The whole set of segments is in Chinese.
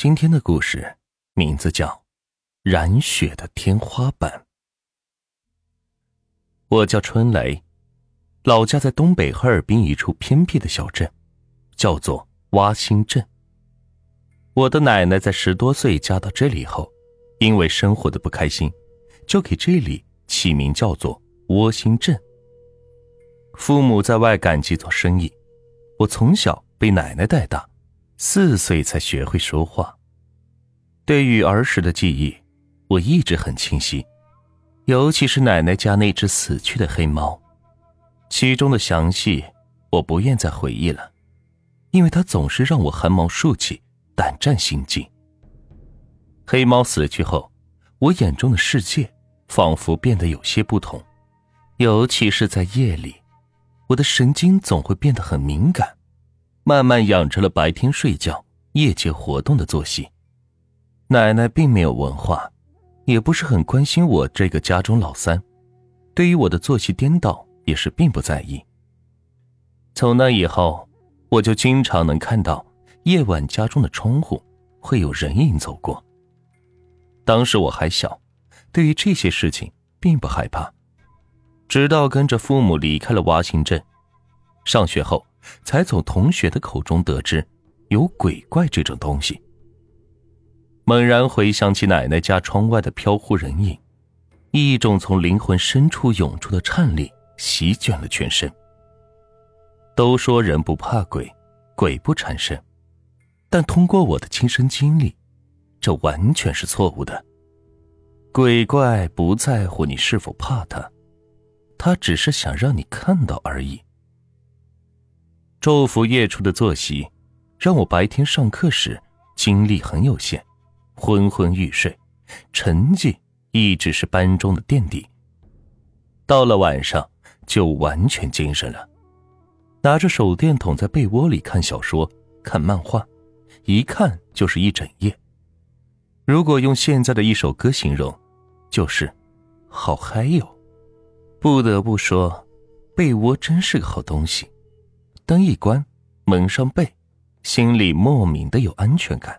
今天的故事名字叫《染血的天花板》。我叫春雷，老家在东北哈尔滨一处偏僻的小镇，叫做洼心镇。我的奶奶在十多岁嫁到这里后，因为生活的不开心，就给这里起名叫做窝心镇。父母在外赶集做生意，我从小被奶奶带大。四岁才学会说话。对于儿时的记忆，我一直很清晰，尤其是奶奶家那只死去的黑猫，其中的详细我不愿再回忆了，因为它总是让我汗毛竖起，胆战心惊。黑猫死去后，我眼中的世界仿佛变得有些不同，尤其是在夜里，我的神经总会变得很敏感。慢慢养成了白天睡觉、夜间活动的作息。奶奶并没有文化，也不是很关心我这个家中老三，对于我的作息颠倒也是并不在意。从那以后，我就经常能看到夜晚家中的窗户会有人影走过。当时我还小，对于这些事情并不害怕，直到跟着父母离开了洼兴镇，上学后。才从同学的口中得知，有鬼怪这种东西。猛然回想起奶奶家窗外的飘忽人影，一种从灵魂深处涌出的颤栗席卷了全身。都说人不怕鬼，鬼不缠身，但通过我的亲身经历，这完全是错误的。鬼怪不在乎你是否怕他，他只是想让你看到而已。昼伏夜出的作息，让我白天上课时精力很有限，昏昏欲睡，成绩一直是班中的垫底。到了晚上就完全精神了，拿着手电筒在被窝里看小说、看漫画，一看就是一整夜。如果用现在的一首歌形容，就是“好嗨哟”。不得不说，被窝真是个好东西。灯一关，蒙上被，心里莫名的有安全感。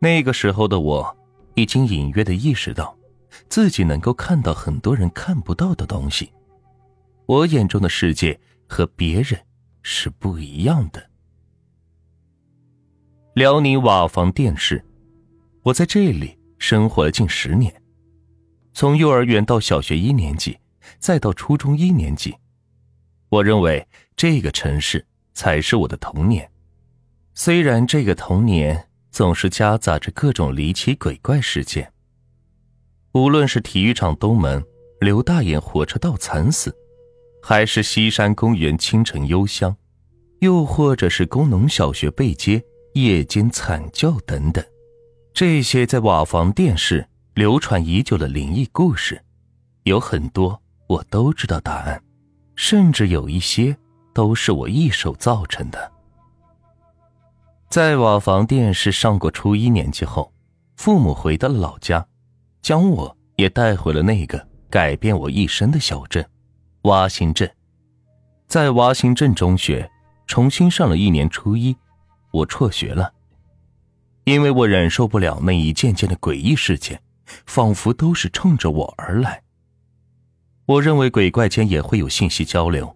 那个时候的我，已经隐约的意识到，自己能够看到很多人看不到的东西。我眼中的世界和别人是不一样的。辽宁瓦房店市，我在这里生活了近十年，从幼儿园到小学一年级，再到初中一年级。我认为这个城市才是我的童年，虽然这个童年总是夹杂着各种离奇鬼怪事件。无论是体育场东门刘大爷火车道惨死，还是西山公园清晨幽香，又或者是工农小学背街夜间惨叫等等，这些在瓦房店市流传已久的灵异故事，有很多我都知道答案。甚至有一些都是我一手造成的。在瓦房店是上过初一年级后，父母回到了老家，将我也带回了那个改变我一生的小镇——洼兴镇。在洼兴镇中学重新上了一年初一，我辍学了，因为我忍受不了那一件件的诡异事件，仿佛都是冲着我而来。我认为鬼怪间也会有信息交流，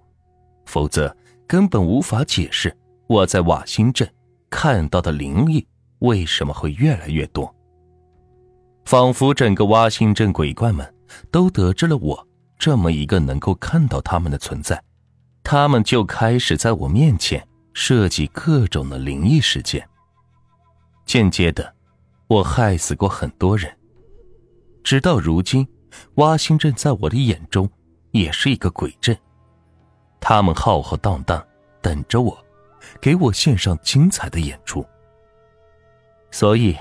否则根本无法解释我在瓦兴镇看到的灵异为什么会越来越多。仿佛整个瓦兴镇鬼怪们都得知了我这么一个能够看到他们的存在，他们就开始在我面前设计各种的灵异事件。间接的，我害死过很多人，直到如今。挖心镇在我的眼中也是一个鬼镇，他们浩浩荡荡等着我，给我献上精彩的演出。所以，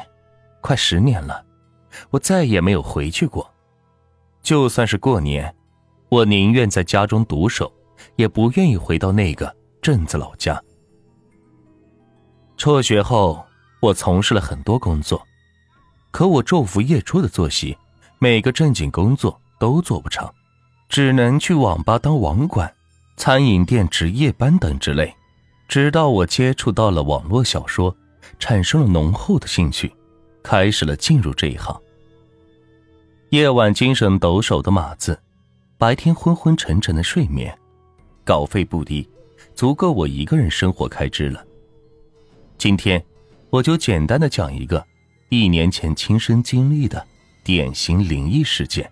快十年了，我再也没有回去过。就算是过年，我宁愿在家中独守，也不愿意回到那个镇子老家。辍学后，我从事了很多工作，可我昼伏夜出的作息。每个正经工作都做不成，只能去网吧当网管、餐饮店值夜班等之类。直到我接触到了网络小说，产生了浓厚的兴趣，开始了进入这一行。夜晚精神抖擞的码字，白天昏昏沉沉的睡眠，稿费不低，足够我一个人生活开支了。今天，我就简单的讲一个一年前亲身经历的典型灵异事件。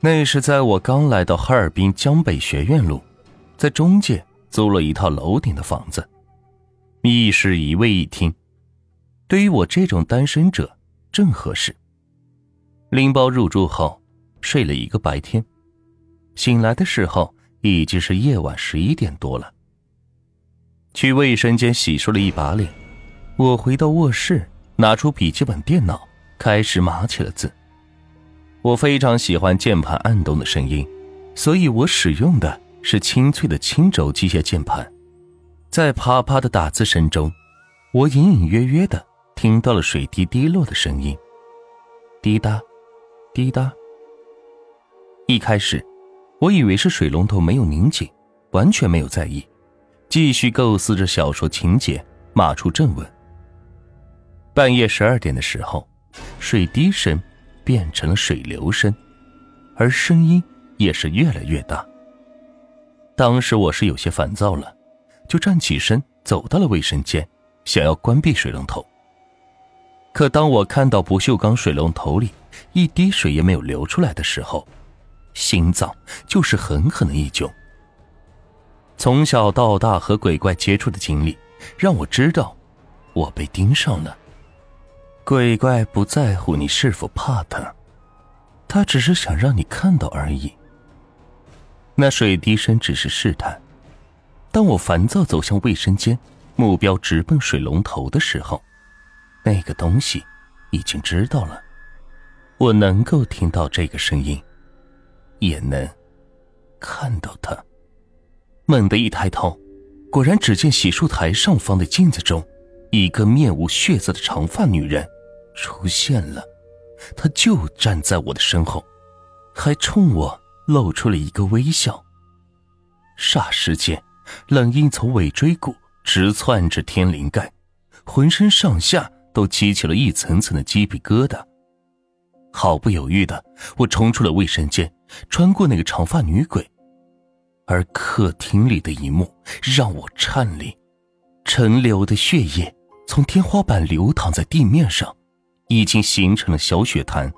那是在我刚来到哈尔滨江北学院路，在中介租了一套楼顶的房子，一室一卫一厅，对于我这种单身者正合适。拎包入住后，睡了一个白天，醒来的时候已经是夜晚十一点多了。去卫生间洗漱了一把脸，我回到卧室，拿出笔记本电脑，开始码起了字。我非常喜欢键盘按动的声音，所以我使用的是清脆的青轴机械键盘。在啪啪的打字声中，我隐隐约约的听到了水滴滴落的声音，滴答。滴答。一开始，我以为是水龙头没有拧紧，完全没有在意，继续构思着小说情节，码出正文。半夜十二点的时候，水滴声变成了水流声，而声音也是越来越大。当时我是有些烦躁了，就站起身走到了卫生间，想要关闭水龙头。可当我看到不锈钢水龙头里，一滴水也没有流出来的时候，心脏就是狠狠的一揪。从小到大和鬼怪接触的经历，让我知道，我被盯上了。鬼怪不在乎你是否怕他，他只是想让你看到而已。那水滴声只是试探。当我烦躁走向卫生间，目标直奔水龙头的时候，那个东西已经知道了。我能够听到这个声音，也能看到他。猛地一抬头，果然只见洗漱台上方的镜子中，一个面无血色的长发女人出现了。她就站在我的身后，还冲我露出了一个微笑。霎时间，冷意从尾椎骨直窜至天灵盖，浑身上下都激起了一层层的鸡皮疙瘩。毫不犹豫的，我冲出了卫生间，穿过那个长发女鬼，而客厅里的一幕让我颤栗。陈流的血液从天花板流淌在地面上，已经形成了小血潭。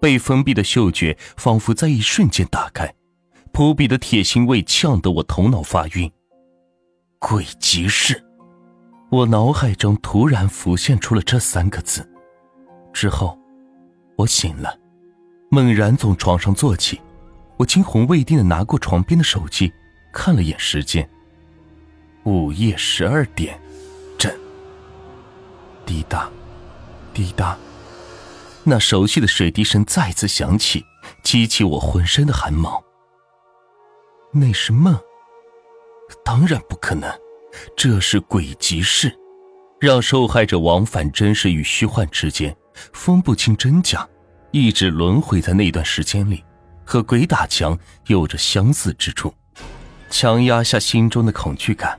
被封闭的嗅觉仿佛在一瞬间打开，扑鼻的铁腥味呛得我头脑发晕。鬼集市，我脑海中突然浮现出了这三个字，之后。我醒了，猛然从床上坐起，我惊魂未定的拿过床边的手机，看了眼时间。午夜十二点。滴答，滴答，那熟悉的水滴声再次响起，激起我浑身的汗毛。那是梦？当然不可能，这是鬼集市，让受害者往返真实与虚幻之间。分不清真假，一直轮回在那段时间里，和鬼打墙有着相似之处。强压下心中的恐惧感，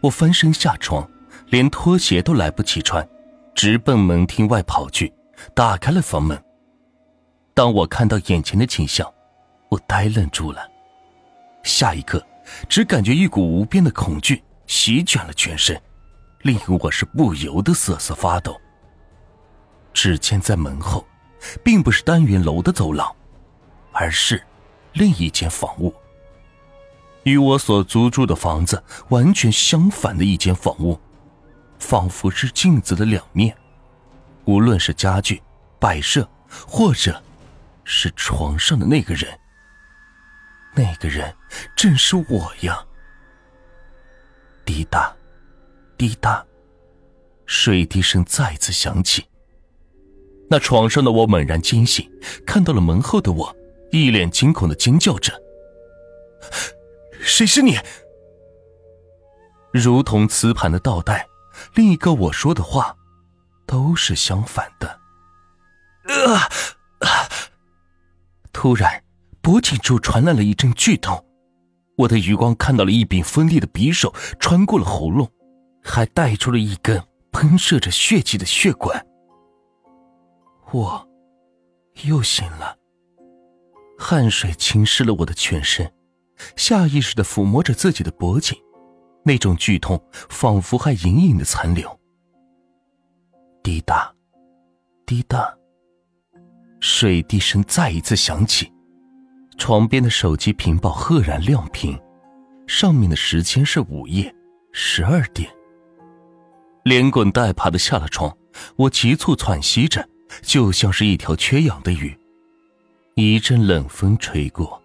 我翻身下床，连拖鞋都来不及穿，直奔门厅外跑去，打开了房门。当我看到眼前的景象，我呆愣住了。下一刻，只感觉一股无边的恐惧席卷了全身，令我是不由得瑟瑟发抖。只见在门后，并不是单元楼的走廊，而是另一间房屋。与我所租住的房子完全相反的一间房屋，仿佛是镜子的两面。无论是家具、摆设，或者是床上的那个人，那个人正是我呀！滴答，滴答，水滴声再次响起。那床上的我猛然惊醒，看到了门后的我，一脸惊恐的尖叫着：“谁是你？”如同磁盘的倒带，另一个我说的话，都是相反的。啊！突然，脖颈处传来了一阵剧痛，我的余光看到了一柄锋利的匕首穿过了喉咙，还带出了一根喷射着血迹的血管。我又醒了，汗水浸湿了我的全身，下意识的抚摸着自己的脖颈，那种剧痛仿佛还隐隐的残留。滴答，滴答，水滴声再一次响起，床边的手机屏保赫然亮屏，上面的时间是午夜十二点。连滚带爬的下了床，我急促喘息着，就像是一条缺氧的鱼。一阵冷风吹过，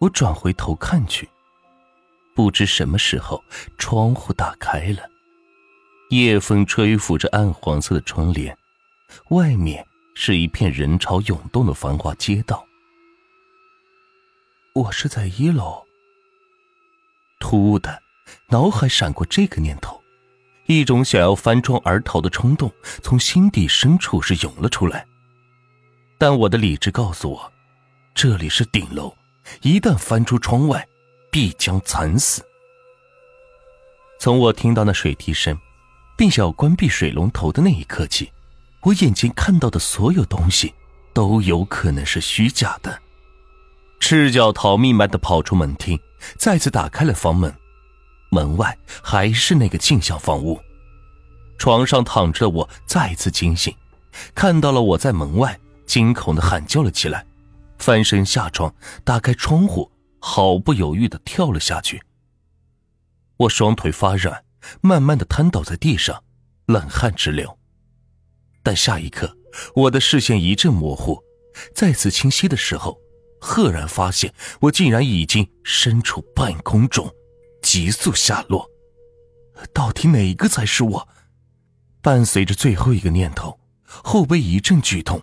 我转回头看去，不知什么时候窗户打开了，夜风吹拂着暗黄色的窗帘，外面是一片人潮涌动的繁华街道。我是在一楼。突兀的，脑海闪过这个念头。一种想要翻窗而逃的冲动从心底深处是涌了出来，但我的理智告诉我，这里是顶楼，一旦翻出窗外，必将惨死。从我听到那水滴声，并想要关闭水龙头的那一刻起，我眼前看到的所有东西都有可能是虚假的。赤脚逃命般的跑出门厅，再次打开了房门。门外还是那个镜像房屋，床上躺着的我再次惊醒，看到了我在门外，惊恐的喊叫了起来，翻身下床，打开窗户，毫不犹豫的跳了下去。我双腿发软，慢慢的瘫倒在地上，冷汗直流。但下一刻，我的视线一阵模糊，再次清晰的时候，赫然发现我竟然已经身处半空中。急速下落，到底哪个才是我？伴随着最后一个念头，后背一阵剧痛，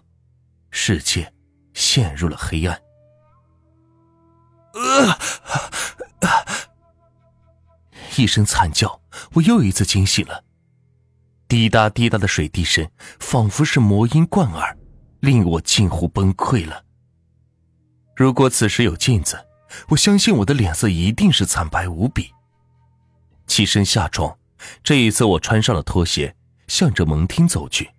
世界陷入了黑暗。一声惨叫，我又一次惊醒了。滴答滴答的水滴声，仿佛是魔音贯耳，令我近乎崩溃了。如果此时有镜子，我相信我的脸色一定是惨白无比。起身下床，这一次我穿上了拖鞋，向着门厅走去。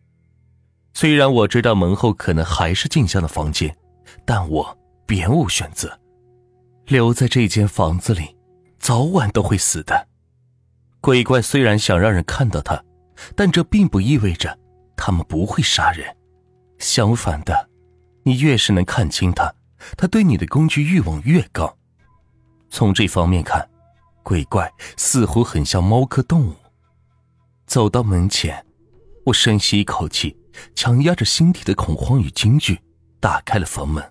虽然我知道门后可能还是静香的房间，但我别无选择。留在这间房子里，早晚都会死的。鬼怪虽然想让人看到他，但这并不意味着他们不会杀人。相反的，你越是能看清他，他对你的攻击欲望越高。从这方面看。鬼怪似乎很像猫科动物。走到门前，我深吸一口气，强压着心底的恐慌与惊惧，打开了房门。